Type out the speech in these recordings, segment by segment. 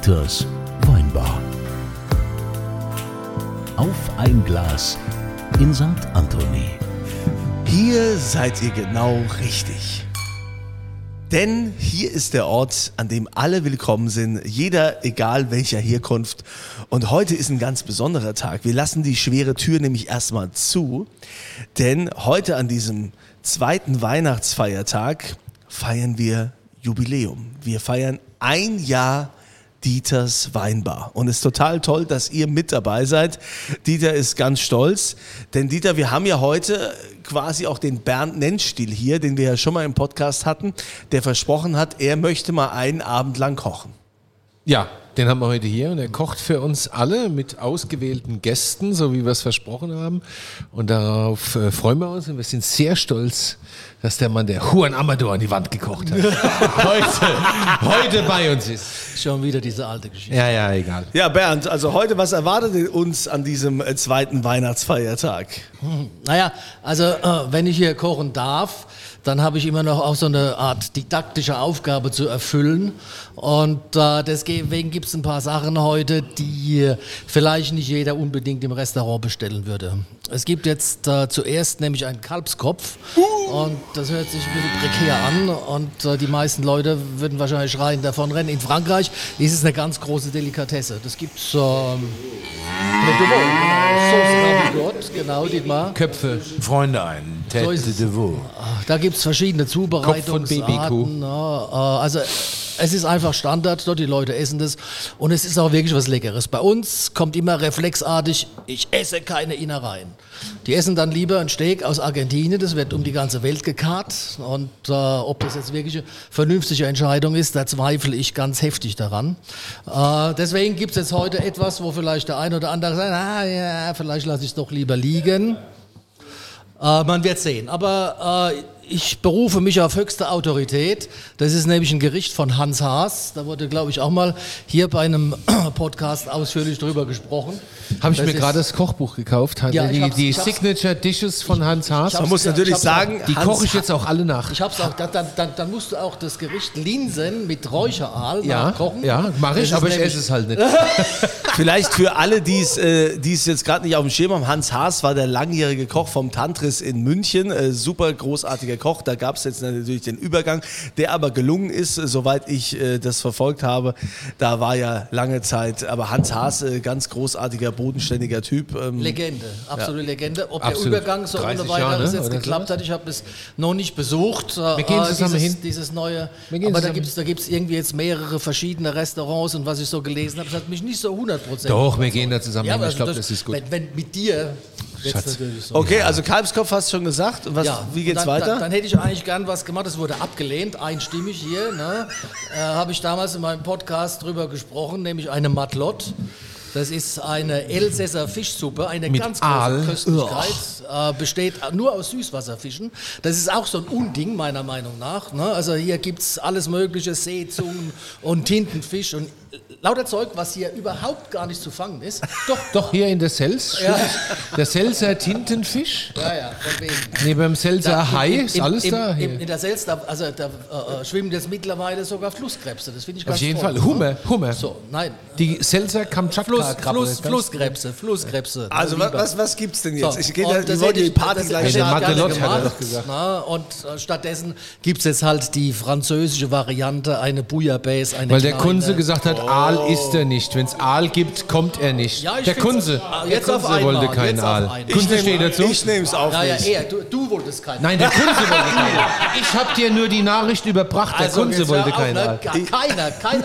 Dieters Weinbar. Auf ein Glas in St. Anthony. Hier seid ihr genau richtig. Denn hier ist der Ort, an dem alle willkommen sind, jeder, egal welcher Herkunft. Und heute ist ein ganz besonderer Tag. Wir lassen die schwere Tür nämlich erstmal zu, denn heute an diesem zweiten Weihnachtsfeiertag feiern wir Jubiläum. Wir feiern ein Jahr Dieters Weinbar. Und es ist total toll, dass ihr mit dabei seid. Dieter ist ganz stolz, denn Dieter, wir haben ja heute quasi auch den Bernd Nennstiel hier, den wir ja schon mal im Podcast hatten, der versprochen hat, er möchte mal einen Abend lang kochen. Ja, den haben wir heute hier und er kocht für uns alle mit ausgewählten Gästen, so wie wir es versprochen haben. Und darauf äh, freuen wir uns und wir sind sehr stolz, dass der Mann, der Juan Amador an die Wand gekocht hat, heute, heute bei uns ist. Schon wieder diese alte Geschichte. Ja, ja, egal. Ja, Bernd, also heute, was erwartet uns an diesem äh, zweiten Weihnachtsfeiertag? Naja, also äh, wenn ich hier kochen darf, dann habe ich immer noch auch so eine Art didaktische Aufgabe zu erfüllen. Und äh, deswegen gibt es ein paar Sachen heute, die vielleicht nicht jeder unbedingt im Restaurant bestellen würde. Es gibt jetzt äh, zuerst nämlich einen Kalbskopf und das hört sich ein bisschen prekär an und äh, die meisten Leute würden wahrscheinlich schreien davon rennen. In Frankreich ist es eine ganz große Delikatesse. Das gibt's ähm, mit dem Sauce genau, die mal. Köpfe. Freunde ein. Tête So es. de veau. Da gibt es verschiedene Kopf von Zubereitungsarten. Babykuh. Ja, äh, also es ist einfach Standard dort, die Leute essen das und es ist auch wirklich was Leckeres. Bei uns kommt immer reflexartig, ich esse keine Innereien. Die essen dann lieber ein Steak aus Argentinien, das wird um die ganze Welt gekarrt und äh, ob das jetzt wirklich eine vernünftige Entscheidung ist, da zweifle ich ganz heftig daran. Äh, deswegen gibt es jetzt heute etwas, wo vielleicht der eine oder andere sagt, ah ja, vielleicht lasse ich es doch lieber liegen. Äh, man wird sehen. Aber äh, ich berufe mich auf höchste Autorität. Das ist nämlich ein Gericht von Hans Haas. Da wurde, glaube ich, auch mal hier bei einem Podcast ausführlich drüber gesprochen. Habe ich Das mir gerade das Kochbuch gekauft, Ja, die, die Signature Dishes von Hans Haas. Man muss natürlich sagen, Die koche ich jetzt auch alle nach. Ich hab's auch, dann, dann, dann, musst du auch das Gericht Linsen mit Räucheraal Ja, nachkochen. ja, mache ich, aber ich esse es halt nicht. Vielleicht für alle, die es äh, die es jetzt gerade nicht auf dem Schirm haben, Hans Haas war der langjährige Koch vom Tantris in München, äh, super großartiger Koch, da gab es jetzt natürlich den Übergang, der aber gelungen ist, äh, soweit ich äh, das verfolgt habe, da war ja lange Zeit, aber Hans Haas, äh, ganz großartiger, bodenständiger Typ. Ähm, Legende, absolute Legende. Ob Absolut. der Übergang so 30 ohne weiteres jetzt geklappt sowas? hat, ich habe es noch nicht besucht. Wir gehen zusammen dieses, hin. Dieses neue, Wir gehen aber da gibt es da gibt's irgendwie jetzt mehrere verschiedene Restaurants und was ich so gelesen habe, das hat mich nicht so 100% Doch, wir gehen da zusammen Ja, hin. aber Ich glaube, das ist gut. Wenn, wenn mit dir natürlich so. Okay, also Kalbskopf hast du schon gesagt. Was, Ja, wie geht's dann, weiter? Dann, dann hätte ich eigentlich gern was gemacht, das wurde abgelehnt, einstimmig hier. Ne? Äh, Habe ich damals in meinem Podcast drüber gesprochen, nämlich eine Matlotte. Das ist eine Elsässer Fischsuppe, eine Mit ganz große Aal. Köstlichkeit, äh, besteht nur aus Süßwasserfischen. Das ist auch so ein Unding, meiner Meinung nach. Ne? Also hier gibt es alles mögliche, Seezungen und Tintenfisch und lauter Zeug, was hier überhaupt gar nicht zu fangen ist. Doch, doch, hier in der Sels. Ja. Der Selser Tintenfisch. Ja, ja, von wegen. Neben dem Selser Da- Hai im- ist im- alles im, da. Hier. in der Selz, da, also da äh, äh, schwimmen jetzt mittlerweile sogar Flusskrebse. Das finde ich Auf ganz jeden toll. Fall. Hummer, Hummer. So, nein. Die Selser Fluss, Kamtschatka-Krabbe. Fluss, ganz- Flusskrebse, Flusskrebse. also was, was, was gibt's denn jetzt? So, ich gehe und da, die die Party gleich er gemacht, doch gesagt. Na, und äh, stattdessen gibt es jetzt halt die französische Variante, eine Bouillabaisse, eine Weil der kleine- Kunze gesagt hat, Aal isst er nicht. Wenn es Aal gibt, kommt er nicht. Ja, der Kunze, Ah, der jetzt auf Kunze einmal, wollte keinen Aal. Kunze steht dazu. Ich nehme es auf Ja, ja, mich. er, du, du wolltest keinen. Nein, der Kunze wollte keinen Aal. Ich habe dir nur die Nachricht überbracht, der Also, Kunze wollte keinen ne? Aal. Ga- Keiner, keiner.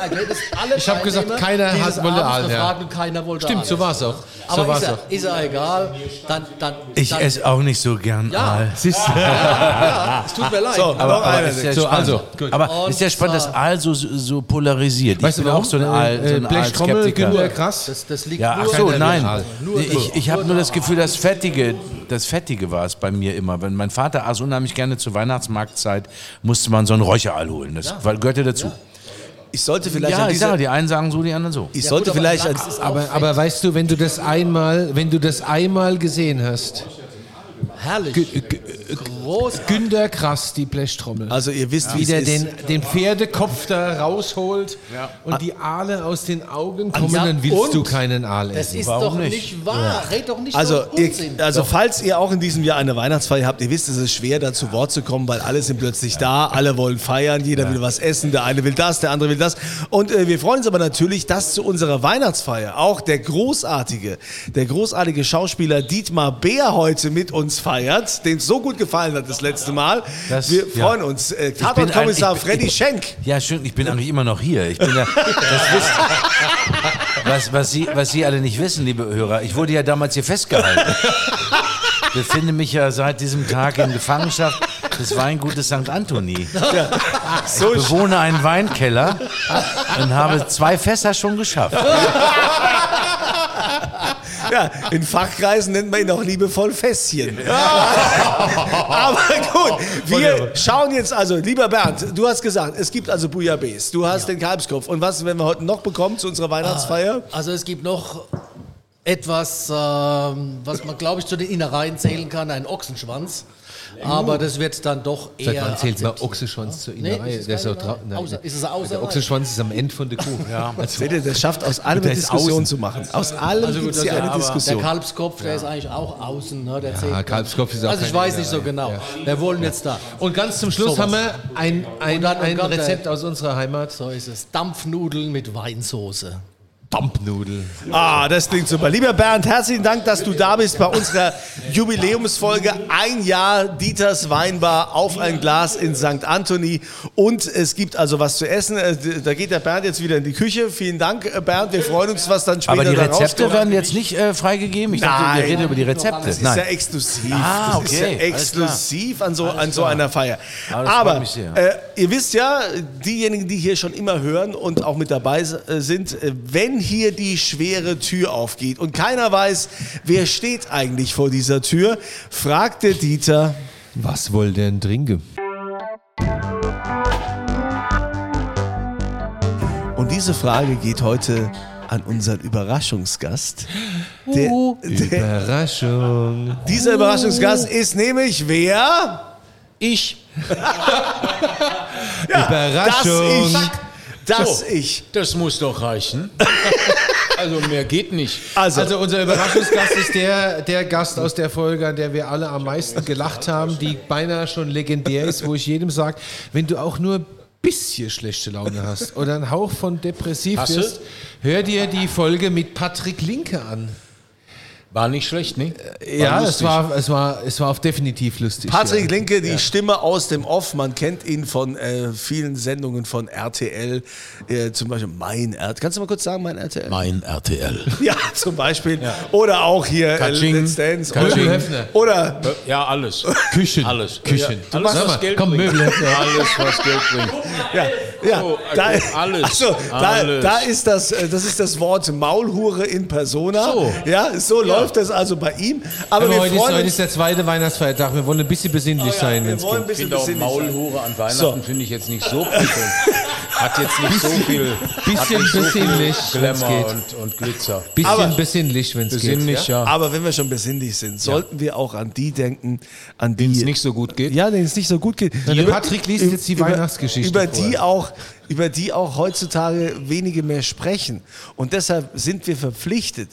Ich hab gesagt, keiner hat- wollte Aal, ja. keiner wollte Stimmt, Aal. so war's auch. So Aber war's ist, auch. er, ist er egal, dann... dann Ich dann, esse auch nicht so gern Ja. Aal. Siehst du? Ja, es tut mir leid. So, Aber, aber ist ja So, spannend. also, aber ist ja spannend, dass Aal so, so polarisiert. Weißt ich du bin warum? auch so ein Aal, so Äh, ein Blechtrommel, Aal-Skeptiker. Günter Krass. das, das liegt Ja, ach so, nein. Nur Ich, ich habe nur das Gefühl, das Fettige, das Fettige war es bei mir immer. Wenn mein Vater aß unheimlich gerne zur Weihnachtsmarktzeit, musste man so einen Räucheraal holen. Das weil- gehörte dazu. Ich sollte vielleicht Ja, an ich sage, die einen sagen so, die anderen so. ich sollte gut, aber vielleicht Aber, fett. aber weißt du, wenn du das einmal, wenn du das einmal gesehen hast, herrlich. Groß. Günter Krass, die Blechtrommel. Also ihr wisst, wie wie der es ist. den, den Pferdekopf da rausholt und die Aale aus den Augen kommen, Ja, dann willst und? du keinen Aal Das essen. ist Warum doch nicht? nicht, wahr. Red doch nicht Also, so ihr, Unsinn. also falls ihr auch in diesem Jahr eine Weihnachtsfeier habt, ihr wisst, es ist schwer, da zu Wort zu kommen, weil alle sind plötzlich da, alle wollen feiern, jeder will was essen, der eine will das, der andere will das. Und äh, wir freuen uns aber natürlich, dass zu unserer Weihnachtsfeier auch der großartige, der großartige Schauspieler Dietmar Beer heute mit uns feiert, dem es so gut gefallen hat das letzte Mal. Das- wir ja. freuen uns. Äh, Tatortkommissar ein- ich Freddy Schenk. Ja, schön, ich bin eigentlich immer noch hier. Ich bin ja, das wisst, was, was, Sie, was Sie alle nicht wissen, liebe Hörer, ich wurde ja damals hier festgehalten. Befinde mich ja seit diesem Tag in Gefangenschaft des Weingutes St. Anthony. So Ich bewohne einen Weinkeller und habe zwei Fässer schon geschafft. Ja, in Fachkreisen nennt man ihn auch liebevoll Fässchen. Aber gut, wir schauen jetzt also, lieber Bernd, du hast gesagt, es gibt also Bouillabaisse, du hast den Kalbskopf. Und was werden wir heute noch bekommen zu unserer Weihnachtsfeier? Also es gibt noch etwas, ähm, was man glaube ich zu den Innereien zählen kann, ein Ochsenschwanz. Aber das wird dann doch eher. Seit wann zählt man. Ochsenschwanz zur Nee, Innerei? ist es der ist Innerei? Außer- ist es Außerreihe? Der Ochsenschwanz ist am Ende von der Kuh. Ja. Also, Seht ihr, das schafft aus allem eine Diskussion außen. zu machen. Aus allem Also gibt gut, es ja, eine Diskussion. der Kalbskopf, der ist eigentlich auch außen. Ne? Der zählt Kalbskopf ist auch Also ich weiß nicht so genau. Wir wollen jetzt da. Und ganz zum Schluss haben wir ein, ein, ein Rezept aus unserer Heimat. So ist es. Dampfnudeln mit Weinsoße. Dampfnudel. Ah, das klingt super. Lieber Bernd, herzlichen Dank, dass du da bist bei unserer Jubiläumsfolge. Ein Jahr Dieters Weinbar auf ein Glas in St. Anthony. Und es gibt also was zu essen. Äh, Da geht der Bernd jetzt wieder in die Küche. Vielen Dank, äh, Bernd. Wir freuen uns, was dann später Aber die Rezepte werden jetzt nicht äh, freigegeben. Ich dachte, Nein. wir reden über die Rezepte. Das ist ja exklusiv. Ah, Das ist ja okay. Exklusiv an so, an so einer Feier. Aber äh, ihr wisst ja, diejenigen, die hier schon immer hören und auch mit dabei äh, sind, äh, wenn hier die schwere Tür aufgeht und keiner weiß, wer steht eigentlich vor dieser Tür, fragt der Dieter, Was wollt ihr denn trinken? und diese Frage geht heute an unseren Überraschungsgast. Der, der, Überraschung. dieser Überraschungsgast ist nämlich wer? Ich. Überraschung. Das ich. Das So. ich. Das muss doch reichen. Also mehr geht nicht. Also, Also unser Überraschungsgast ist der, der Gast aus der Folge, an der wir alle am meisten gelacht haben, die beinahe schon legendär ist, wo ich jedem sage, wenn du auch nur ein bisschen schlechte Laune hast oder einen Hauch von depressiv Hast bist, hör dir die Folge mit Patrick Linke an. War nicht schlecht, ne? Ja, es war, es, war, es war auf definitiv lustig. Patrick ja. Linke, die Stimme aus dem Off, man kennt ihn von äh, vielen Sendungen von RTL, äh, zum Beispiel Mein RTL. Kannst du mal kurz sagen, Mein RTL? Mein RTL. Ja, zum Beispiel. Oder auch hier äh, Katsching. Let's Dance. Katsching. Oder, Ja, alles. Küchen. Alles. Küchen. Ja. Alles, was Geld komm, bringt. Möbelhöfner. Alles, was Geld bringt. ja, ja, Oh, da, alles. Also, da, Alles. da ist das, äh, das ist das Wort Maulhure in Persona. So. Ja, so läuft das also bei ihm. Aber Aber wir heute, ist, heute ist der zweite Weihnachtsfeiertag. Wir wollen ein bisschen besinnlich sein. wir wollen ein bisschen finde auch besinnlich sein. Maulhure an Weihnachten So. finde ich jetzt nicht so prickelnd. Hat jetzt nicht so viel, Bisschen nicht so besinnlich, viel wenn's Glamour geht. und, und Glitzer. Bisschen Aber- besinnlich, wenn es geht. Besinnlich, ja. Aber wenn wir schon besinnlich sind, sollten wir auch an die denken, an die Denen es nicht so gut geht. Ja, denen es nicht so gut geht. der Patrick liest jetzt die Weihnachtsgeschichte Über vor. die auch, über die auch heutzutage wenige mehr sprechen. Und deshalb sind wir verpflichtet,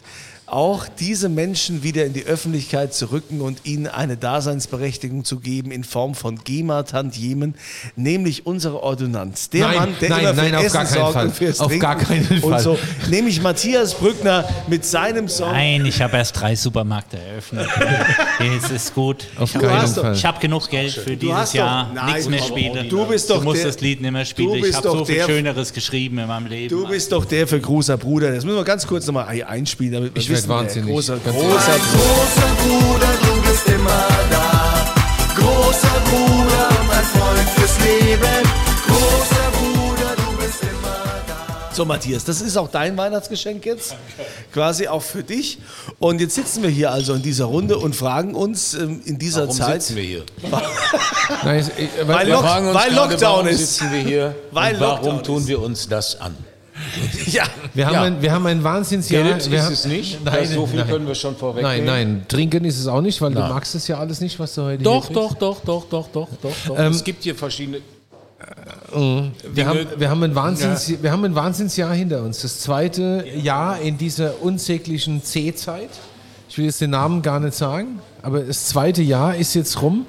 auch diese Menschen wieder in die Öffentlichkeit zu rücken und ihnen eine Daseinsberechtigung zu geben in Form von GEMA-Tantiemen, nämlich unsere Ordonnanz. Der Nein, Mann, der nein, immer für nein, auf Essen gar keinen sorgt Fall. und fürs Auf Trinken gar keinen und Fall. so. Nämlich Matthias Brückner mit seinem Song. Nein, ich habe erst drei Supermärkte eröffnet. es ist gut. Auf ich habe keinen hast doch- Fall. ich hab genug Geld für Du dieses Jahr. Nichts mehr komm, spielen. du bist doch du musst der- das Lied nicht mehr spielen. Ich habe so viel der- Schöneres geschrieben in meinem Leben. Du bist doch der für großer Bruder. Das müssen wir ganz kurz nochmal einspielen, damit wir Ich wer wahnsinnig. großer, großer Bruder. Großer Bruder, du bist immer da. Großer Bruder, mein Freund fürs Leben. Großer Bruder, du bist immer da. So, Matthias, das ist auch dein Weihnachtsgeschenk jetzt. Quasi auch für dich. Und jetzt sitzen wir hier also in dieser Runde und fragen uns ähm, in dieser Warum Zeit. sitzen wir hier? Nein, ich- Weil wir Lock- weil gerade, Lockdown warum ist. sitzen wir hier Weil und warum Lockdown tun ist. wir uns das an? Ja, Wir haben, Ja. ein, wir haben ein Wahnsinnsjahr. Geld wir ist haben, es nicht. Nein, so viel nein. können wir schon vorwegnehmen. Nein, nein, trinken ist es auch nicht, weil du Nein. magst es ja alles nicht, was du heute Doch, hier doch, doch, doch, doch, doch, doch, doch. Ähm, es gibt hier verschiedene. Wir haben, wir, haben ein Wahnsinns, wir haben ein Wahnsinnsjahr hinter uns. Das zweite Jahr in dieser unsäglichen C-Zeit. Ich will jetzt den Namen gar nicht sagen, aber das zweite Jahr ist jetzt rum.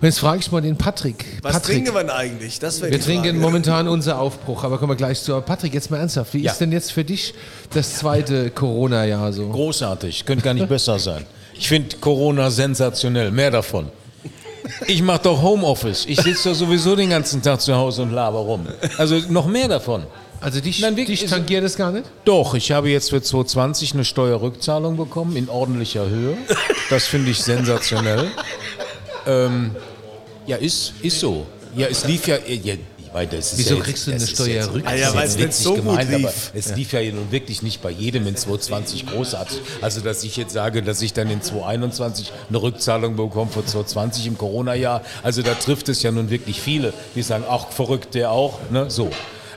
Und jetzt frage ich mal den Patrick. was Patrick, trinken wir denn eigentlich? Das wir trinken Frage. momentan unser Aufbruch, aber kommen wir gleich zu. Aber Patrick, jetzt mal ernsthaft. Wie Ja. ist denn jetzt für dich das zweite Corona-Jahr so? Großartig, könnte gar nicht besser sein. Ich finde Corona sensationell, mehr davon. Ich mache doch Homeoffice. Ich sitze doch sowieso den ganzen Tag zu Hause und laber rum. Also noch mehr davon. Also dich, Nein, wirklich, dich tangiert das gar nicht? Doch, ich habe jetzt für 2020 eine Steuerrückzahlung bekommen in ordentlicher Höhe. Das finde ich sensationell. ähm, ja, ist, ist so. Ja, es lief ja. ja ich meine, das ist Wieso ja jetzt- kriegst du das eine jetzt- Steuerrückzahlung? Ah ja, weil jetzt es nicht so gut gemeint, lief. Es lief ja nun wirklich nicht bei jedem in 2020 großartig. Also, dass ich jetzt sage, dass ich dann in 2021 eine Rückzahlung bekomme für 2020 im Corona-Jahr. Also, da trifft es ja nun wirklich viele, die sagen, ach, verrückt der auch. Ne? So.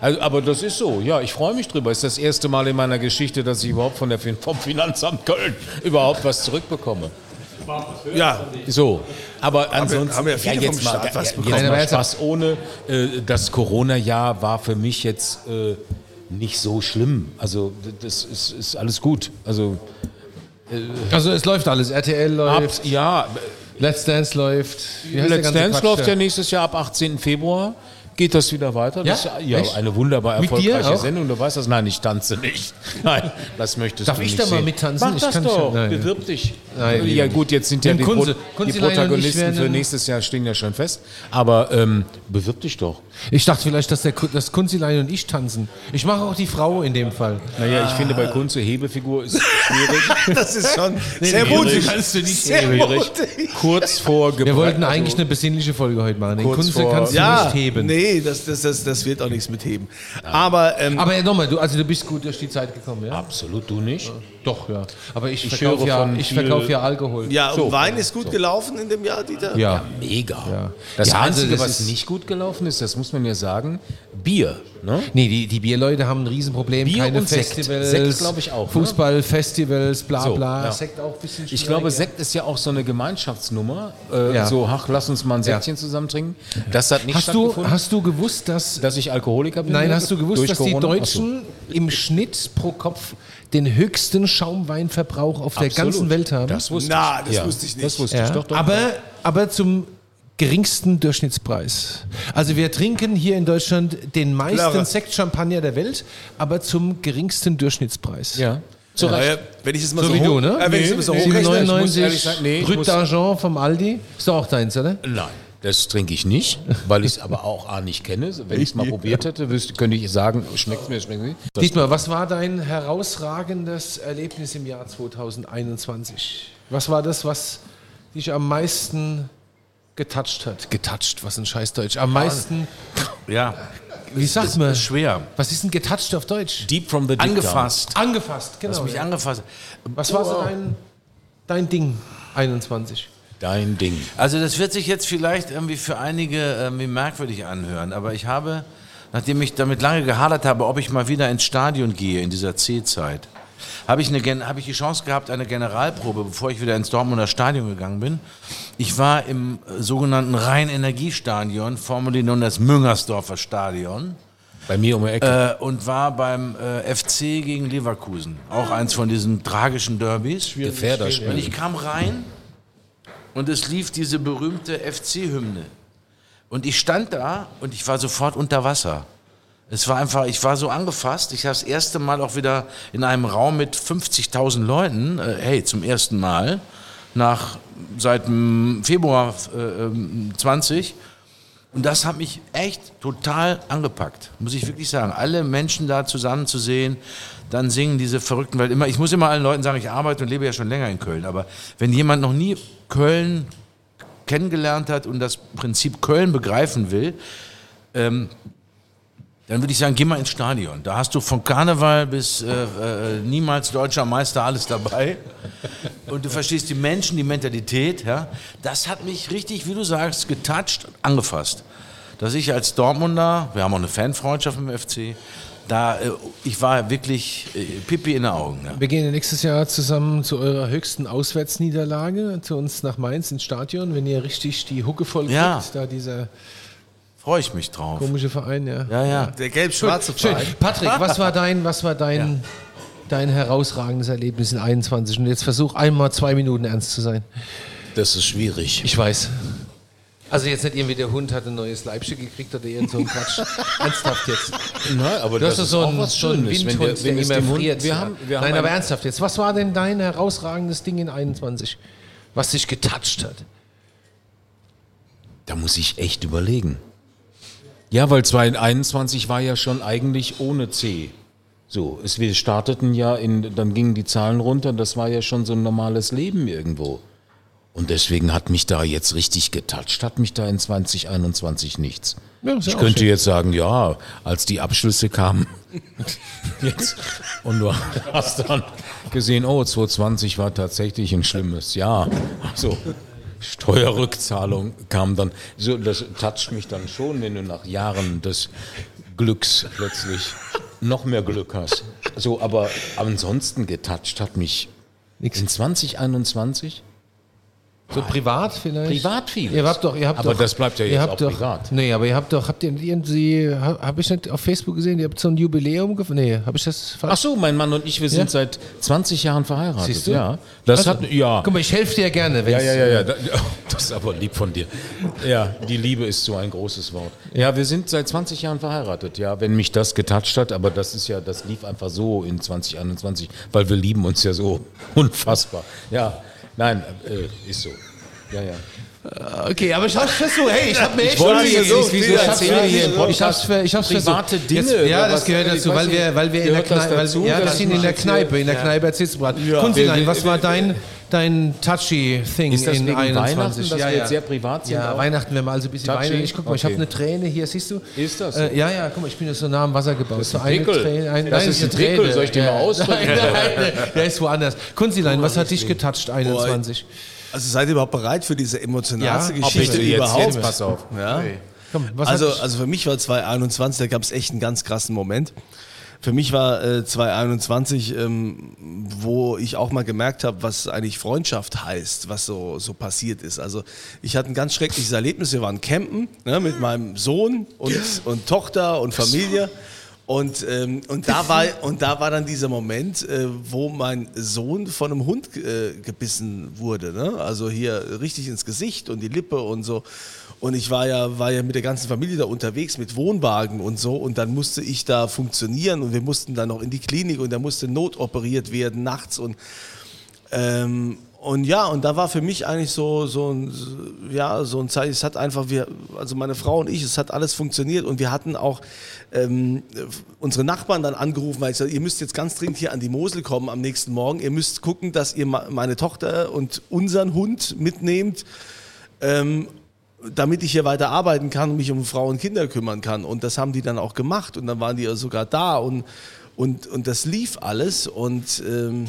Also, aber das ist so, ja, ich freue mich drüber. Es ist das erste Mal in meiner Geschichte, dass ich überhaupt von der, vom Finanzamt Köln überhaupt was zurückbekomme. Ja, So, aber ansonsten haben ja viele jetzt vom mal, Staat was ja, bekommen. jetzt mal jetzt- Spaß ohne. Äh, das Corona-Jahr war für mich jetzt äh, nicht so schlimm. Also das ist, ist alles gut. Also Also es läuft alles. RTL ab, läuft, ja, Let's Dance läuft. Let's Dance Quatsch läuft ja nächstes Jahr ab 18. Februar. Geht das wieder weiter? Das Ja? ist ja, Echt? eine wunderbar Mit erfolgreiche? Sendung. Du weißt das? Nein, ich tanze nicht. Nein, das möchtest Darf du ich nicht da mal sehen. mittanzen? Mach Ich das doch. nein. Bewirb dich. Nein, ja gut, jetzt sind ja die, Kunze. Pro die ich Protagonisten für nächstes Jahr stehen ja schon fest. Aber ähm, bewirb dich doch. Ich dachte vielleicht, dass der Ku- das Kunzilein und ich tanzen. Ich mache auch die Frau in dem Fall. Naja, ich finde bei Kunze Hebefigur ist schwierig. das ist schon sehr mutig. kannst du nicht Sehr schwierig. mutig. Kurz vor Geburt. Wir wollten eigentlich eine besinnliche Folge heute machen. Den Kunze vor- kannst du Ja, nicht heben. nee, das, das, das, das wird auch nichts mit heben. Aber, ähm, Aber nochmal, du, also du bist gut durch die Zeit gekommen, ja? Absolut, du nicht? Doch, ja. Aber ich, Ich verkaufe ja, ich verkauf ja Alkohol. ja, und so. Wein ist gut gelaufen in dem Jahr, Dieter? Ja. Mega. Das Ja, also Einzige, das was nicht gut gelaufen ist, das muss man ja sagen, Bier. Ne? Nee, die, die Bierleute haben ein Riesenproblem. Bier Keine und Sekt. Festivals. Sekt glaub ich auch, ne? Fußballfestivals, bla So, bla. ja. Sekt auch ein bisschen Ich glaube, ja. Sekt ist ja auch so eine Gemeinschaftsnummer. Äh, Ja. So, ach, lass uns mal ein Säckchen zusammen trinken. Das hat nicht Hast du, stattgefunden. hast du gewusst, dass dass ich Alkoholiker bin? Nein, hast du gewusst, dass die Corona? Deutschen im Schnitt pro Kopf den höchsten Schaumweinverbrauch auf der Absolut. ganzen Welt haben? Das wusste Na, ich. das Ja, wusste ich nicht. Das wusste ja. ich doch. doch. aber, aber zum geringsten Durchschnittspreis. Also wir trinken hier in Deutschland den meisten Klare. Sekt-Champagner der Welt, aber zum geringsten Durchschnittspreis. ja. Zu Ja, wenn ich es mal So so, wie hoch- du, ne? Äh, wenn ich es Nee, mal so nee, hochrechne, ich muss 97 ehrlich sagen, nee, ich Brut d'Argent vom Aldi. Ist doch auch deins, oder? Nein, das trinke ich nicht, weil ich es aber auch A nicht kenne. Wenn ich es mal probiert hätte, wüsste, könnte ich sagen, schmeckt mir, schmeckt mir. Das Dietmar, was war dein herausragendes Erlebnis im Jahr 2021? Was war das, was dich am meisten getoucht hat? Getoucht, was ein Scheißdeutsch. Am meisten, Ja, wie sagt man? ist schwer. Was ist denn getoucht auf Deutsch? Deep from the deep Angefasst. Angefasst, genau. Was mich ja. angefasst. Was war so dein, dein Ding 21? Dein Ding. Also das wird sich jetzt vielleicht irgendwie für einige irgendwie merkwürdig anhören, aber ich habe, nachdem ich damit lange gehadert habe, ob ich mal wieder ins Stadion gehe in dieser C-Zeit, habe ich, eine, habe ich die Chance gehabt, eine Generalprobe, bevor ich wieder ins Dortmunder Stadion gegangen bin. Ich war im sogenannten Rhein-Energiestadion, formerly known as Müngersdorfer Stadion. Bei mir um die Ecke. Äh, und war beim äh, FC gegen Leverkusen. Auch eins von diesen tragischen Derbys. Gefährderspiel. Und ich kam rein und es lief diese berühmte FC-Hymne. Und ich stand da und ich war sofort unter Wasser. Es war einfach, ich war so angefasst. Ich habe das erste Mal auch wieder in einem Raum mit 50.000 Leuten, äh, hey, zum ersten Mal, nach, seit mm, Februar äh, ähm, 20. Und das hat mich echt total angepackt, muss ich wirklich sagen. Alle Menschen da zusammen zu sehen, dann singen diese verrückten Welt. Immer, ich muss immer allen Leuten sagen, ich arbeite und lebe ja schon länger in Köln. Aber wenn jemand noch nie Köln kennengelernt hat und das Prinzip Köln begreifen will, ähm, dann würde ich sagen, geh mal ins Stadion. Da hast du von Karneval bis äh, äh, niemals deutscher Meister alles dabei. Und du verstehst die Menschen, die Mentalität. Ja? Das hat mich richtig, wie du sagst, getoucht, angefasst. Dass ich als Dortmunder, wir haben auch eine Fanfreundschaft dem FC, da, äh, ich war wirklich äh, Pipi in den Augen. Ja. Wir gehen ja nächstes Jahr zusammen zu eurer höchsten Auswärtsniederlage, zu uns nach Mainz ins Stadion, wenn ihr richtig die Hucke voll kriegt, Ja. da dieser Freue ich mich drauf. komische Verein, ja. Ja, ja. Der gelb-schwarze Schön. Verein. Patrick, was war dein, was war dein, dein herausragendes Erlebnis in 21? Und jetzt versuch einmal zwei Minuten ernst zu sein. Das ist schwierig. Ich weiß. Also jetzt nicht irgendwie der Hund hat ein neues Leibchen gekriegt oder irgend so ein Quatsch. Ernsthaft jetzt. Nein, aber Du das ist so einen, was so einen Schönes, wenn Windhund, der, wenn der immer friert. wir haben, wir Nein, aber ein- ernsthaft jetzt. Was war denn dein herausragendes Ding in 21? Was dich getoucht hat? Da muss ich echt überlegen. Ja, weil 2021 war ja schon eigentlich ohne C. So, es, wir starteten ja in, dann gingen die Zahlen runter, das war ja schon so ein normales Leben irgendwo. Und deswegen hat mich da jetzt richtig getoucht, hat mich da in 2021 nichts. Ja, ich könnte schön. jetzt sagen, ja, als die Abschlüsse kamen jetzt, und du hast dann gesehen, oh, 2020 war tatsächlich ein schlimmes Jahr. So, Steuerrückzahlung kam dann, so, das toucht mich dann schon, wenn du nach Jahren des Glücks plötzlich noch mehr Glück hast. So, aber ansonsten getoucht hat mich Nix. in 2021 So privat vielleicht? Privat vieles. Ihr habt doch, ihr habt Aber doch, das bleibt ja jetzt auch doch, privat. Nee, aber ihr habt doch, habt ihr irgendwie, habe ich nicht auf Facebook gesehen, ihr habt so ein Jubiläum gef- Nee, habe ich das falsch? Ach so, mein Mann und ich, wir sind Ja? seit 20 Jahren verheiratet. Siehst du? Ja, das Also, hat ja. Guck mal, ich helfe dir gerne. Ja, wenn's- ja, ja, ja. da- Das ist aber lieb von dir. Ja, die Liebe ist so ein großes Wort. Ja, wir sind seit 20 Jahren verheiratet. Ja, wenn mich das getoucht hat, aber das ist ja, das lief einfach so in 2021, weil wir lieben uns ja so unfassbar. Ja, nein, äh, ist so. Ja, ja. Okay, aber ich hab's versucht. Hey, ich hab mir echt wollte jetzt nicht, wieso Ich hab's wir hier im Ich Podcast ich hab's private versucht. Dinge Jetzt, ja, das was? gehört Ich dazu, weil wir, weil wir in der das Kneipe, weil, ja, wir dass sind in der Kneipe, in der ja. Kneipe erzählst du gerade. Kunzilein, was war dein, dein touchy Thing Ist das in wegen 21? Weihnachten, dass wir jetzt sehr privat sind Ja, auch? Weihnachten, wenn wir also ein bisschen Touchy? weinen. Ich guck mal, ich habe Okay. eine Träne hier, siehst du? Ist das so? Äh, ja, ja, guck mal, ich bin jetzt so nah am Wasser gebaut. so eine Pickel. Träne, ein, Das nein, ist eine ein Pickel. Träne. Soll ich den mal ausdrücken? Nein, nein, der ist woanders. Kunzilein, was hat dich getoucht 21? Also seid ihr überhaupt bereit für diese emotionalste Ja, Geschichte bitte, überhaupt? jetzt pass auf. Ja? Komm, was Also, also für mich war 2021, da gab es echt einen ganz krassen Moment. Für mich war äh, 2021, ähm, wo ich auch mal gemerkt habe, was eigentlich Freundschaft heißt, was so, so passiert ist. Also ich hatte ein ganz schreckliches Erlebnis. Wir waren campen ne, mit meinem Sohn und, und Tochter und Familie. Und, ähm, und, da war, und da war dann dieser Moment, äh, wo mein Sohn von einem Hund äh, gebissen wurde. Ne? Also hier richtig ins Gesicht und die Lippe und so. Und ich war ja, war ja mit der ganzen Familie da unterwegs mit Wohnwagen und so. Und dann musste ich da funktionieren und wir mussten dann noch in die Klinik und da musste notoperiert werden nachts. Und ähm, und ja, und da war für mich eigentlich so, so ein, ja, so ein Zeichen, es hat einfach, wir, also meine Frau und ich, es hat alles funktioniert und wir hatten auch ähm, unsere Nachbarn dann angerufen, weil ich sagte, ihr müsst jetzt ganz dringend hier an die Mosel kommen am nächsten Morgen, ihr müsst gucken, dass ihr meine Tochter und unseren Hund mitnehmt, ähm, damit ich hier weiter arbeiten kann und mich um Frauen und Kinder kümmern kann. Und das haben die dann auch gemacht und dann waren die ja sogar da und, und, und das lief alles und ähm,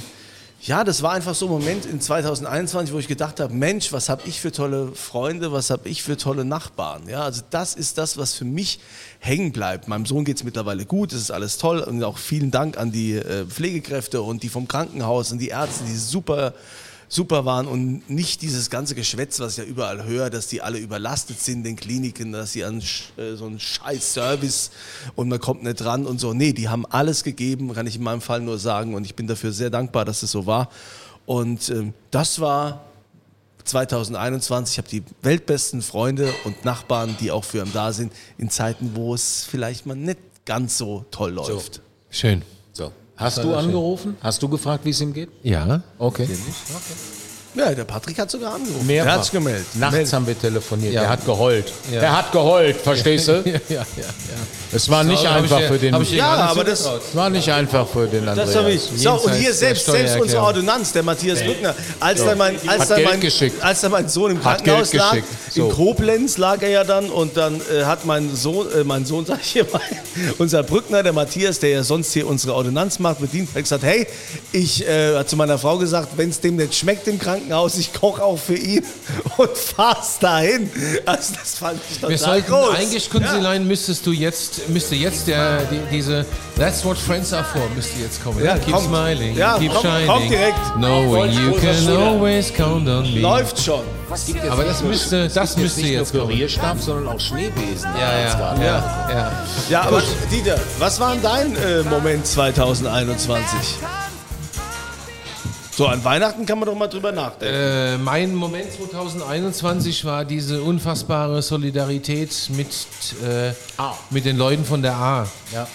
ja, das war einfach so ein Moment in 2021, wo ich gedacht habe, Mensch, was habe ich für tolle Freunde, was habe ich für tolle Nachbarn. Ja, also das ist das, was für mich hängen bleibt. Meinem Sohn geht es mittlerweile gut, es ist alles toll und auch vielen Dank an die äh, Pflegekräfte und die vom Krankenhaus und die Ärzte, die super super waren und nicht dieses ganze Geschwätz, was ich ja überall höre, dass die alle überlastet sind in den Kliniken, dass sie an äh, so einen scheiß Service und man kommt nicht dran und so. Nee, die haben alles gegeben, kann ich in meinem Fall nur sagen und ich bin dafür sehr dankbar, dass es so war. Und ähm, das war 2021. Ich habe die weltbesten Freunde und Nachbarn, die auch für ihn da sind, in Zeiten, wo es vielleicht mal nicht ganz so toll läuft. Schön. Hast du angerufen? Hast du gefragt, wie es ihm geht? Ja. Okay. Ja, der Patrick hat sogar angerufen. Mehrfach. Er hat sich gemeldet. Nachts haben wir telefoniert. Ja. Er hat geheult. Ja. Er hat geheult, verstehst du? Ja, ja, ja. Ja. Es war nicht ich einfach dir- für den. ich Ja, aber das- war nicht einfach für den Andreas. Das habe ich. So, und hier selbst, selbst unsere. Ordonnanz, der Matthias Brückner, als, dann mein, als, Hat dann mein, geschickt. als dann mein Sohn im Krankenhaus lag. So. in Koblenz lag er ja dann und dann äh, hat mein Sohn, äh, mein Sohn, sag ich hier mal, unser Brückner, der Matthias, der ja sonst hier unsere Ordonnanz macht, bedient, hat gesagt, hey, ich äh, hat zu meiner Frau gesagt, wenn es dem nicht schmeckt im Krankenhaus, ich koche auch für ihn und fahr's dahin. Also das fand ich total Wir sollten groß. eigentlich, Kunzilein, müsstest du jetzt müsste jetzt der, die, diese That's what friends are for, müsste jetzt kommen. Ja, keep kommt. smiling, Ja, keep kommt- shining. kommt direkt. Knowing you Großer can always count on me. Läuft schon. Aber das müsste, das müsste nicht jetzt nur kommen. Pürierstab, sondern auch Schneebesen. Ja, ja, ja, ja. Ja, aber Dieter, was war dein äh, Moment 2021? So, an Weihnachten kann man doch mal drüber nachdenken. Äh, mein Moment 2021 war diese unfassbare Solidarität mit, äh, mit den Leuten von der A. Ja.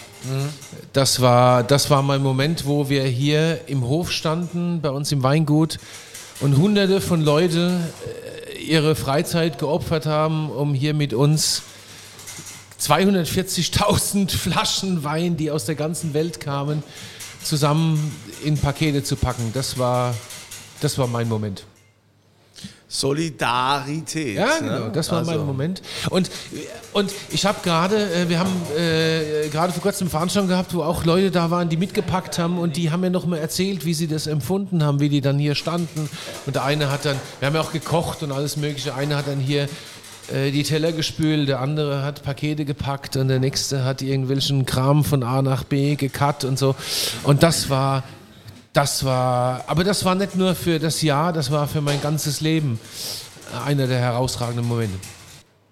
Das war, das war mein Moment, wo wir hier im Hof standen, bei uns im Weingut und hunderte von Leuten äh, ihre Freizeit geopfert haben, um hier mit uns 240.000 Flaschen Wein, die aus der ganzen Welt kamen, zusammen in Pakete zu packen. Das war, das war mein Moment. Solidarität. Ja, genau, ne? das war Also, mein Moment. Und, und ich habe gerade, äh, wir haben äh, gerade vor kurzem eine Veranstaltung gehabt, wo auch Leute da waren, die mitgepackt haben und die haben mir noch mal erzählt, wie sie das empfunden haben, wie die dann hier standen. Und der eine hat dann, wir haben ja auch gekocht und alles Mögliche, einer hat dann hier äh, die Teller gespült, der andere hat Pakete gepackt und der nächste hat irgendwelchen Kram von A nach B gecut und so. Und das war das war, aber das war nicht nur für das Jahr, das war für mein ganzes Leben einer der herausragenden Momente.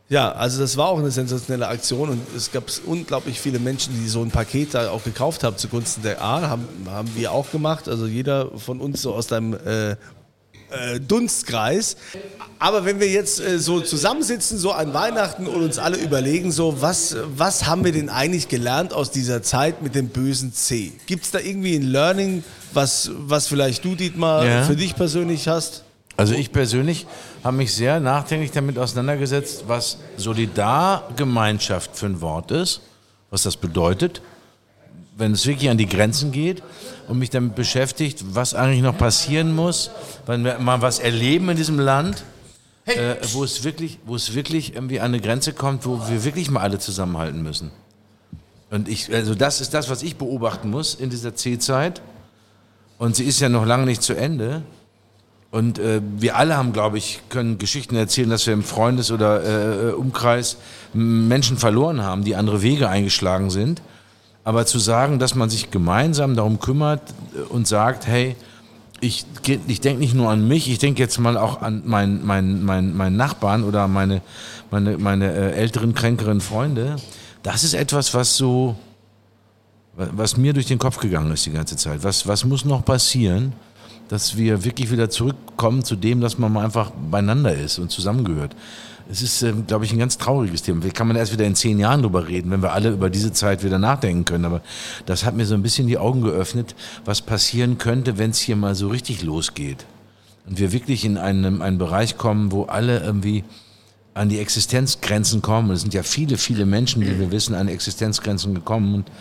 Ja, also das war auch eine sensationelle Aktion und es gab unglaublich viele Menschen, die so ein Paket da auch gekauft haben zugunsten der A. Haben, haben wir auch gemacht, also jeder von uns so aus deinem äh, äh, Dunstkreis. Aber wenn wir jetzt äh, so zusammensitzen, so an Weihnachten und uns alle überlegen, so was, was haben wir denn eigentlich gelernt aus dieser Zeit mit dem bösen C? Gibt es da irgendwie ein Learning, was, was vielleicht du, Dietmar, Ja. für dich persönlich hast? Also ich persönlich habe mich sehr nachdenklich damit auseinandergesetzt, was Solidargemeinschaft für ein Wort ist, was das bedeutet, wenn es wirklich an die Grenzen geht und mich damit beschäftigt, was eigentlich noch passieren muss, wenn wir mal was erleben in diesem Land, äh, wo es wirklich, wo es wirklich irgendwie an eine Grenze kommt, wo wir wirklich mal alle zusammenhalten müssen. Und ich, also das ist das, was ich beobachten muss in dieser C-Zeit. Und sie ist ja noch lange nicht zu Ende. Und äh, wir alle haben, glaube ich, können Geschichten erzählen, dass wir im Freundes- oder äh, Umkreis m- Menschen verloren haben, die andere Wege eingeschlagen sind. Aber zu sagen, dass man sich gemeinsam darum kümmert äh, und sagt, hey, ich, ich denke nicht nur an mich, ich denke jetzt mal auch an meinen mein, mein, mein Nachbarn oder meine, meine, meine äh, älteren, kränkeren Freunde. Das ist etwas, was so, was mir durch den Kopf gegangen ist die ganze Zeit. Was, was muss noch passieren, dass wir wirklich wieder zurückkommen zu dem, dass man mal einfach beieinander ist und zusammengehört. Es ist, ähm, glaube ich, ein ganz trauriges Thema. Vielleicht kann man erst wieder in zehn Jahren drüber reden, wenn wir alle über diese Zeit wieder nachdenken können. Aber das hat mir so ein bisschen die Augen geöffnet, was passieren könnte, wenn es hier mal so richtig losgeht. Und wir wirklich in einen, einen Bereich kommen, wo alle irgendwie an die Existenzgrenzen kommen. Es sind ja viele, viele Menschen, die wir wissen, an Existenzgrenzen gekommen. Und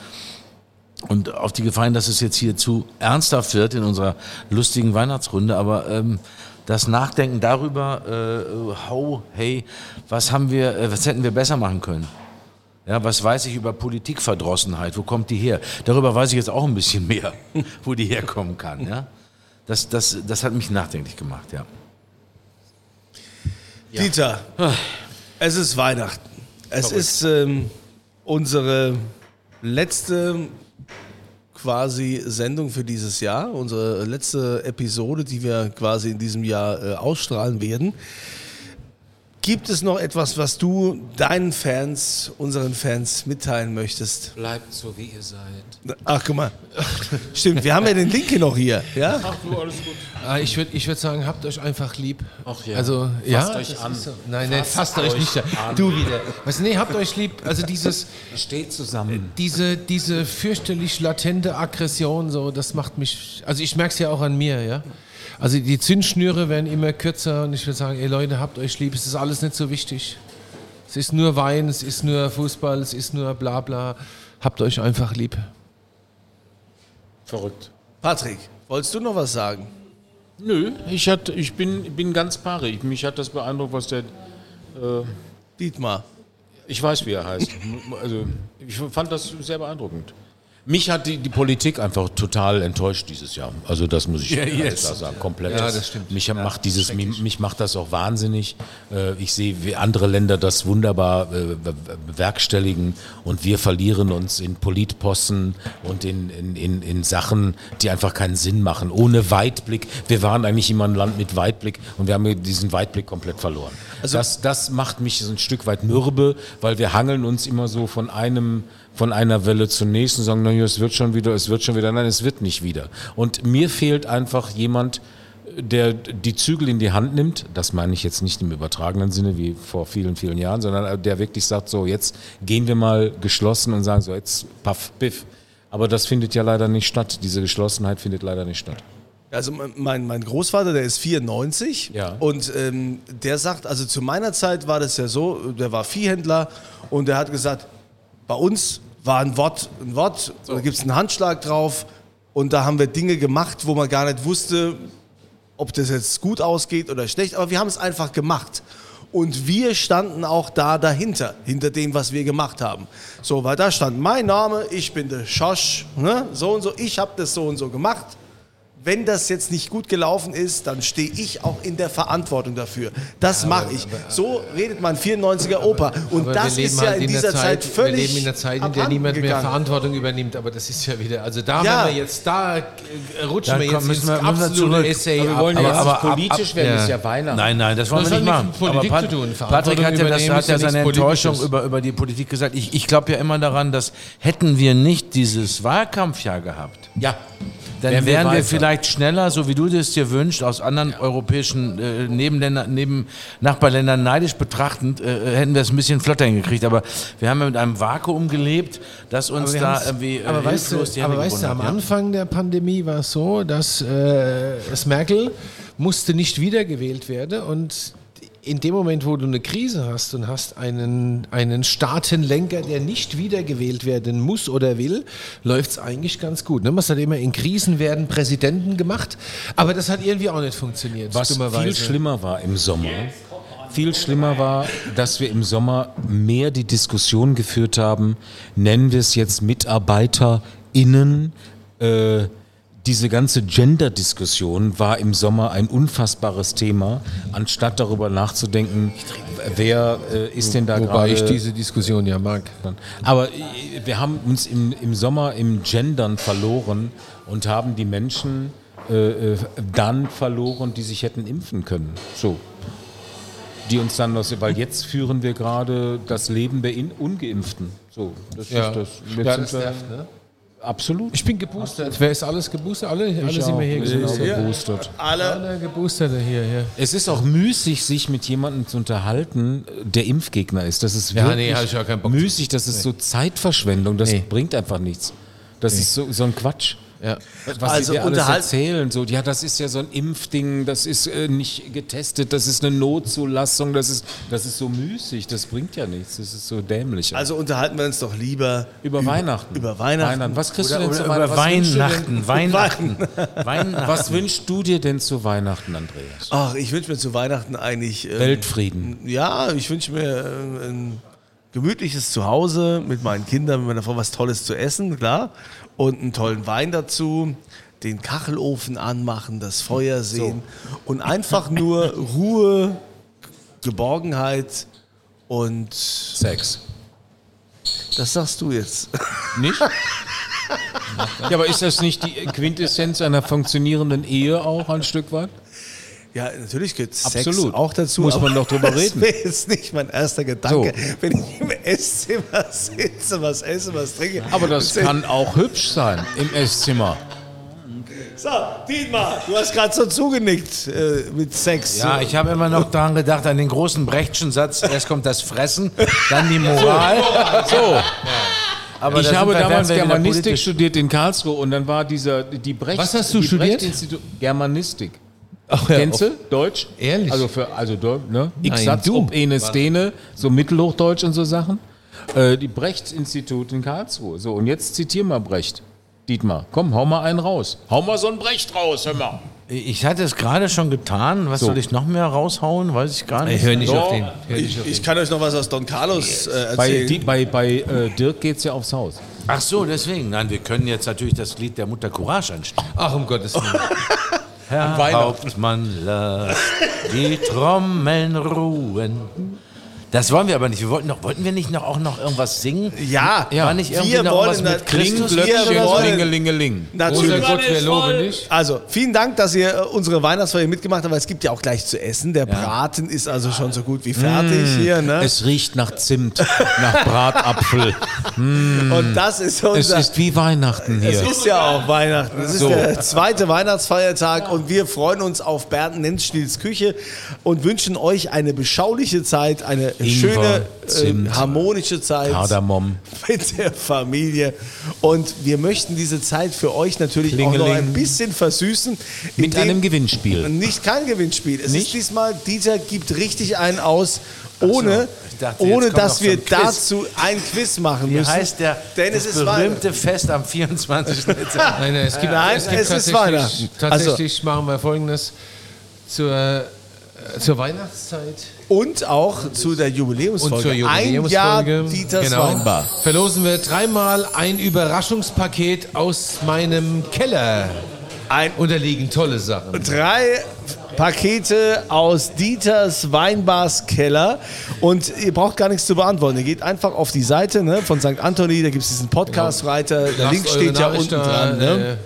und auf die Gefahr dass es jetzt hier zu ernsthaft wird in unserer lustigen Weihnachtsrunde, aber ähm, das Nachdenken darüber, äh, how, hey, was haben wir, äh, was hätten wir besser machen können? Ja, was weiß ich über Politikverdrossenheit? Wo kommt die her? Darüber weiß ich jetzt auch ein bisschen mehr, wo die herkommen kann. Ja? Das, das, das hat mich nachdenklich gemacht, ja. Dieter, es ist Weihnachten. Es ist ähm, unsere letzte quasi Sendung für dieses Jahr, unsere letzte Episode, die wir quasi in diesem Jahr äh, ausstrahlen werden. Gibt es noch etwas, was du deinen Fans, unseren Fans mitteilen möchtest? Bleibt so, wie ihr seid. Ach, guck mal. Stimmt, wir haben ja den Link hier noch hier. Ja? Ach du, alles gut. Ah, Ich würde ich würd sagen, habt euch einfach lieb. Ach ja. Also, ja, Fasst euch das an. So. Nein, nein, Fasst fasst euch euch nicht. an. Du wieder. Was, nee, habt euch lieb. Also dieses, Steht zusammen. diese, diese fürchterlich latente Aggression, so, das macht mich, also ich merke es ja auch an mir, ja. Also die Zündschnüre werden immer kürzer und ich würde sagen, ey Leute, habt euch lieb, es ist alles nicht so wichtig. Es ist nur Wein, es ist nur Fußball, es ist nur bla bla. Habt euch einfach lieb. Verrückt. Patrick, wolltest du noch was sagen? Nö, ich, hat, ich bin, bin ganz pari. Mich hat das beeindruckt, was der. Äh, Dietmar. ich weiß, wie er heißt. Also, ich fand das sehr beeindruckend. Mich hat die, die Politik einfach total enttäuscht dieses Jahr. Also das muss ich ganz yes. klar sagen, komplett. Ja, das stimmt. Mich macht dieses, mich, mich macht das auch wahnsinnig. Äh, Ich sehe, wie andere Länder das wunderbar äh, be- bewerkstelligen und wir verlieren uns in Politposten und in, in, in, in Sachen, die einfach keinen Sinn machen. Ohne Weitblick. Wir waren eigentlich immer ein Land mit Weitblick und wir haben diesen Weitblick komplett verloren. das, das macht mich so ein Stück weit mürbe, weil wir hangeln uns immer so von einem von einer Welle zur nächsten, sagen, naja, es wird schon wieder, es wird schon wieder, nein, es wird nicht wieder. Und mir fehlt einfach jemand, der die Zügel in die Hand nimmt, das meine ich jetzt nicht im übertragenen Sinne wie vor vielen, vielen Jahren, sondern der wirklich sagt, so jetzt gehen wir mal geschlossen und sagen so, jetzt paff, biff. Aber das findet ja leider nicht statt. Diese Geschlossenheit findet leider nicht statt. Also mein, mein Großvater, der ist 94 Ja. und ähm, der sagt, also zu meiner Zeit war das ja so, der war Viehhändler und der hat gesagt, bei uns war ein Wort, ein Wort, da gibt es einen Handschlag drauf und da haben wir Dinge gemacht, wo man gar nicht wusste, ob das jetzt gut ausgeht oder schlecht, aber wir haben es einfach gemacht. Und wir standen auch da dahinter, hinter dem, was wir gemacht haben. So, weil da stand mein Name, ich bin der Schosch, ne? so und so, ich habe das so und so gemacht. Wenn das jetzt nicht gut gelaufen ist, dann stehe ich auch in der Verantwortung dafür. Das mache ich. So redet mein 94er Opa. Und Aber das ist ja halt in dieser Zeit, völlig Wir leben in einer Zeit, in der niemand mehr gegangen. Verantwortung übernimmt, aber das ist ja wieder, also da Ja. wir jetzt, da äh, rutschen Da wir jetzt ins wir- müssen wir absolute zurück. Essay Aber wir wollen Aber- jetzt aber nicht politisch ab- werden, ja. es ist ja Weihnachten. Nein, nein, das wollen Das wir nicht machen. mit Politik Aber zu tun. Patrick hat ja, das, hat ja ja seine Enttäuschung über, über die Politik gesagt. Ich, ich glaube ja immer daran, dass hätten wir nicht dieses Wahlkampfjahr gehabt, Ja. Dann Wären wären wir wir, vielleicht schneller, so wie du das dir wünschst, aus anderen europäischen äh, Nebenländer, neben Nachbarländern neidisch betrachtend, äh, hätten wir es ein bisschen flotter hingekriegt. Aber wir haben ja mit einem Vakuum gelebt, das uns da irgendwie äh, aber weißt du, die Hände aber weißt du, am hat, ja. Anfang der Pandemie war es so, dass äh, es Merkel musste nicht wiedergewählt werden und in dem Moment, wo du eine Krise hast und hast einen, einen Staatenlenker, der nicht wiedergewählt werden muss oder will, läuft es eigentlich ganz gut. Ne? Man hat immer in Krisen werden Präsidenten gemacht, aber das hat irgendwie auch nicht funktioniert. Was viel schlimmer war im Sommer, viel schlimmer war, dass wir im Sommer mehr die Diskussion geführt haben, nennen wir es jetzt MitarbeiterInnen, äh, diese ganze Gender-Diskussion war im Sommer ein unfassbares Thema, anstatt darüber nachzudenken, wer äh, ist denn da Wobei ich gerade... diese Diskussion ja mag. Aber äh, wir haben uns im, im Sommer im Gendern verloren und haben die Menschen äh, äh, dann verloren, die sich hätten impfen können. So. Die uns dann noch, weil jetzt führen wir gerade das Leben der In Ungeimpften. So, das Ja. ist das. Jetzt Ja, sind das nervt, ne? Absolut. Ich bin geboostert. Wer ist alles geboostert? Alle, alle sind wir hier sind geboostert. auch geboostert. Alle Geboosterte hier, hier. Es ist auch müßig, sich mit jemandem zu unterhalten, der Impfgegner ist. Das ist Ja, wirklich nee, ich ja keinen Bock müßig. Das ist so Zeitverschwendung. Das Nee. bringt einfach nichts. Das ist so, so ein Quatsch. Ja. Was Also sie dir alles erzählen, so, ja, das ist ja so ein Impfding, das ist äh, nicht getestet, das ist eine Notzulassung, das ist, das ist so müßig, das bringt ja nichts, das ist so dämlich. Also unterhalten wir uns doch lieber über Weihnachten. über Weihnachten. Was kriegst Oder, du denn zu über Weihnachten? Weihnachten, Weihnachten, Weihnachten. Was wünschst du dir denn zu Weihnachten, Andreas? Ach, ich wünsche mir zu Weihnachten eigentlich. ähm, Weltfrieden. Ja, ich wünsche mir ähm, ein gemütliches Zuhause mit meinen Kindern, mit meiner Frau was Tolles zu essen, klar. Und einen tollen Wein dazu. Den Kachelofen anmachen, das Feuer sehen und einfach nur Ruhe, Geborgenheit und Sex. das sagst du jetzt. Nicht? ja, aber ist das nicht die Quintessenz einer funktionierenden Ehe auch ein Stück weit? Ja, natürlich gehört Sex Absolut. auch dazu. Muss man doch drüber das reden. wäre jetzt nicht mein erster Gedanke, So. wenn ich im Esszimmer sitze, was esse, was trinke. Aber das kann auch hübsch sein im Esszimmer. So, Dietmar, du hast gerade so zugenickt äh, mit Sex. Ja, so. ich habe immer noch daran gedacht, an den großen Brechtschen Satz, erst kommt das Fressen, dann die Moral. So. Aber ich habe damals Germanistik studiert in Karlsruhe und dann war dieser die Brecht. Was hast du die studiert? Brecht-Institut- Germanistik. Ach, ja, Kennst du? Deutsch? Ehrlich? Also für also ne? X-Satz, du. ob ene Stene, so Mittelhochdeutsch und so Sachen. Äh, die Brecht-Institut in Karlsruhe. So, und jetzt zitier mal Brecht. Dietmar, komm, hau mal einen raus. Hau mal so einen Brecht raus, hör mal. Ich hatte es gerade schon getan. Was So. soll ich noch mehr raushauen? Weiß ich gar nicht. Ich höre nicht So. auf den. Hör nicht Ich, auf ich den. kann euch noch was aus Don Carlos äh, Bei, erzählen. die, bei, bei äh, Dirk geht's ja aufs Haus. Ach so, deswegen. Nein, wir können jetzt natürlich das Lied der Mutter Courage anstimmen. Ach, um Gottes Willen. Herr. Hauptmann, lass die Trommeln ruhen. Das wollen wir aber nicht. Wir wollten, noch, wollten wir nicht noch, auch noch irgendwas singen? Ja, War nicht irgendwie wir noch wollen mit das- Christus? wir wollen- Natürlich. Gott, wir loben dich. Also, vielen Dank, dass ihr äh, unsere Weihnachtsfeier mitgemacht habt, weil es gibt ja auch gleich zu essen. Der Braten ist also schon so gut wie fertig hier. Ne? Es riecht nach Zimt, nach Bratapfel. Und das ist Es unser... ist wie Weihnachten Es hier. ist ja auch Weihnachten. Es ist So. der zweite Weihnachtsfeiertag und wir freuen uns auf Bernd Nennstils Küche und wünschen euch eine beschauliche Zeit, eine schöne, Zimt, äh, harmonische Zeit Kardamom. mit der Familie. Und wir möchten diese Zeit für euch natürlich auch noch Klingeling. ein bisschen versüßen. Mit einem Gewinnspiel. Nicht kein Gewinnspiel. Es Nicht? ist diesmal, Dieter gibt richtig einen aus, ohne, dachte, ohne dass wir ein dazu ein Quiz machen Wie müssen. heißt der, Denn das es berühmte Fest am 24. Dezember? Nein, nein, es gibt, Nein, es gibt es ist tatsächlich, Weihnachten. Also- tatsächlich machen wir folgendes zur, zur Weihnachtszeit Und auch zu der Jubiläumsfolge. und zur Ein Jahr Jubiläumsfolge. Dieters genau, Weinbar. Verlosen wir dreimal ein Überraschungspaket aus meinem Keller. Ein, Und da liegen tolle Sachen. drei Pakete aus Dieters Weinbars Keller. Und ihr braucht gar nichts zu beantworten. Ihr geht einfach auf die Seite ne, von St. Anthony, da gibt es diesen Podcast-Reiter. Der Lasst Link steht ja unten dran. Ne?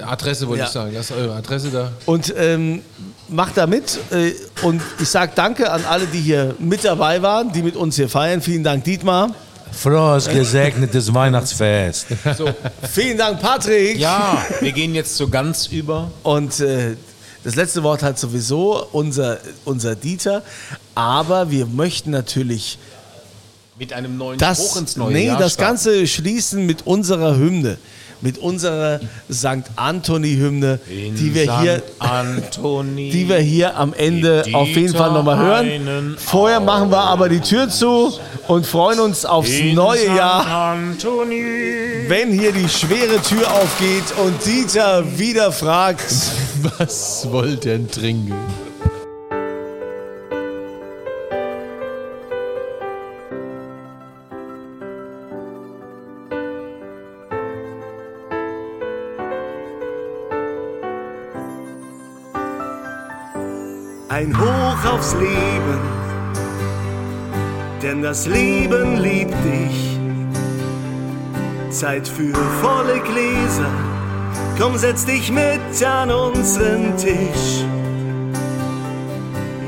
äh, Adresse wollte Ja. ich sagen. Lasst eure Adresse da. Und ähm, macht da mit. Äh, und ich sage danke an alle, die hier mit dabei waren, die mit uns hier feiern. Vielen Dank, Dietmar. Frohes, gesegnetes Weihnachtsfest. Vielen Dank, Patrick. Ja, wir gehen jetzt zu ganz über. Und äh, das letzte Wort hat sowieso unser, unser Dieter. Aber wir möchten natürlich Mit einem neuen das, Spruch ins neue nee, Jahr das starten. Ganze schließen mit unserer Hymne. Mit unserer St. Anthony-Hymne, die wir St. hier Anthony. die wir hier am Ende Die auf jeden Fall nochmal hören. Vorher machen wir aber die Tür zu und freuen uns aufs neue. Jahr, Anthony. wenn hier die schwere Tür aufgeht und Dieter wieder fragt, Was wollt ihr denn trinken? Ein Hoch aufs Leben, denn das Leben liebt dich. Zeit für volle Gläser, komm setz dich mit an unseren Tisch.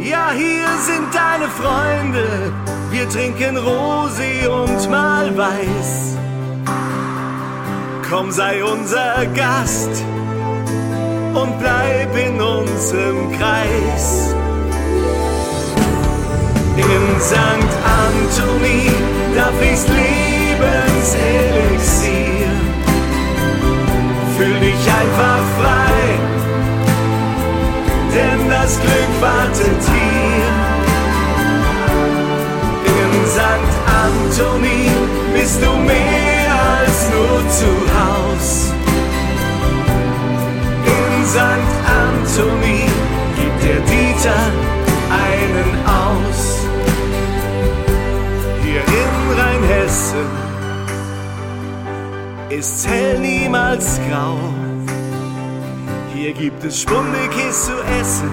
Ja, hier sind deine Freunde, wir trinken Rosé und mal Weiß. Komm, sei unser Gast und bleib in unserem Kreis. In St. Anthony, da fließt Lebenselixier. Fühl dich einfach frei, denn das Glück wartet hier. In St. Anthony bist du mehr als nur zu Haus. St. Anthony gibt der Dieter einen aus. Hier in Rheinhessen ist's hell niemals grau. Hier gibt es Spundekäse zu essen,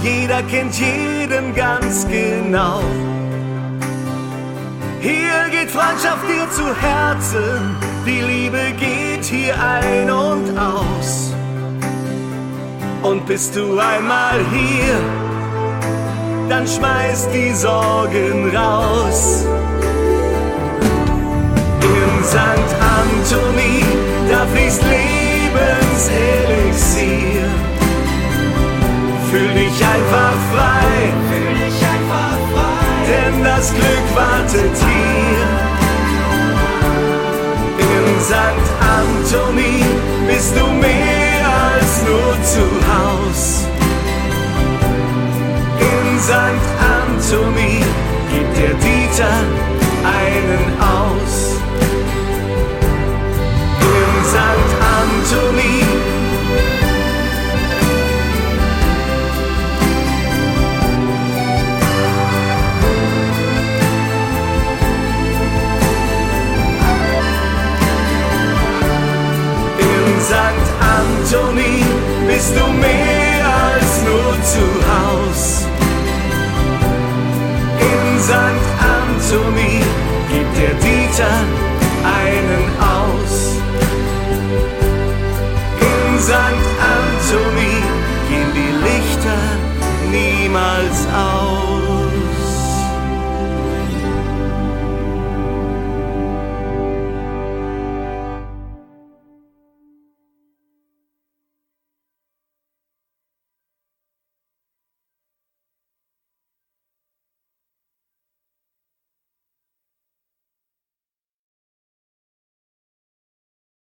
jeder kennt jeden ganz genau. Hier geht Freundschaft dir zu Herzen, die Liebe geht hier ein und aus. Und bist du einmal hier, dann schmeiß die Sorgen raus. In St. Anthony, da fließt Lebenselixier. Fühl dich einfach frei, fühl dich einfach frei, denn das Glück wartet hier. In St. Anthony bist du mehr als nur zu Haus. In St. Anthony gibt der Dieter einen aus. In St. Anthony Anthony bist du mehr als nur zu Haus. In St. Anthony gibt der Dieter einen aus. In St. Anthony gehen die Lichter niemals